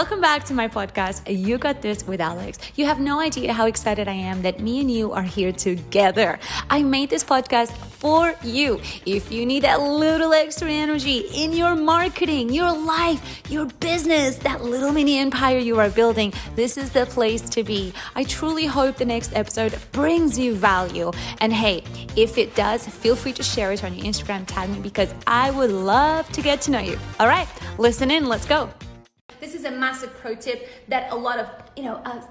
welcome back to my podcast, You Got This with Alex. You have no idea how excited I am that me and you are here together. I made this podcast for you. If you need that little extra energy in your marketing, your life, your business, that little mini empire you are building, this is the place to be. I truly hope the next episode brings you value. And hey, if it does, feel free to share it on your Instagram, tag me because I would love to get to know you. All right, listen in, let's go. This is a massive pro tip that a lot of, you know, uh,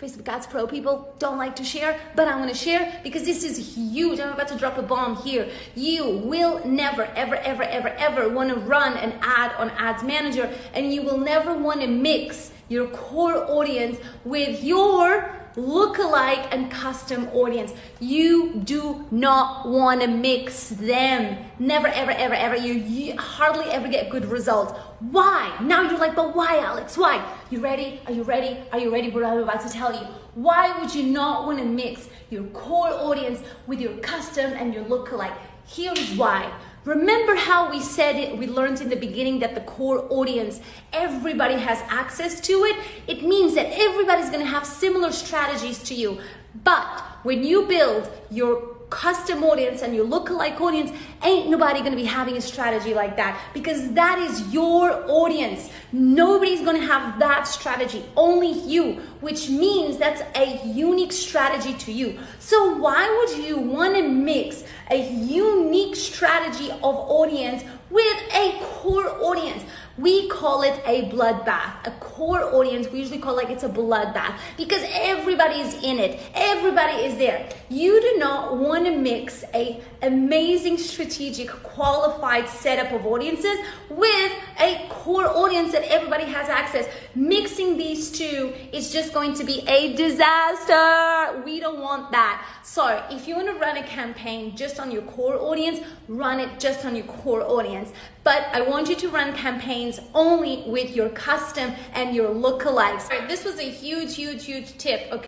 Facebook Ads Pro people don't like to share, but I'm gonna share because this is huge. I'm about to drop a bomb here. You will never, ever, ever, ever, ever wanna run an ad on Ads Manager, and you will never wanna mix your core audience with your lookalike and custom audience. You do not want to mix them. Never, ever, ever, ever. You, you, hardly ever get good results. Why? Now you're like, but why, Alex? Why? You ready? Are you ready? Are you ready? What I'm about to tell you. Why would you not want to mix your core audience with your custom and your lookalike? Here's why. Remember how we said it, we learned in the beginning that the core audience, everybody has access to it? It means that everybody's gonna have similar strategies to you. But when you build your custom audience and your lookalike audience, ain't nobody gonna be having a strategy like that because that is your audience. Nobody's gonna have that strategy, only you, which means that's a unique strategy to you. So, why would you wanna mix a unique strategy of audience with a core audience? We call it a bloodbath. A core audience, we usually call like it's a bloodbath because everybody is in it. Everybody is there. You do not want to mix a amazing strategic qualified setup of audiences with a core audience that everybody has access. Mixing these two is just going to be a disaster. We don't want that. So, if you want to run a campaign just on your core audience, run it just on your core audience. But I want you to run campaigns only with your custom and your lookalikes. Right, this was a huge, huge, huge tip. Okay.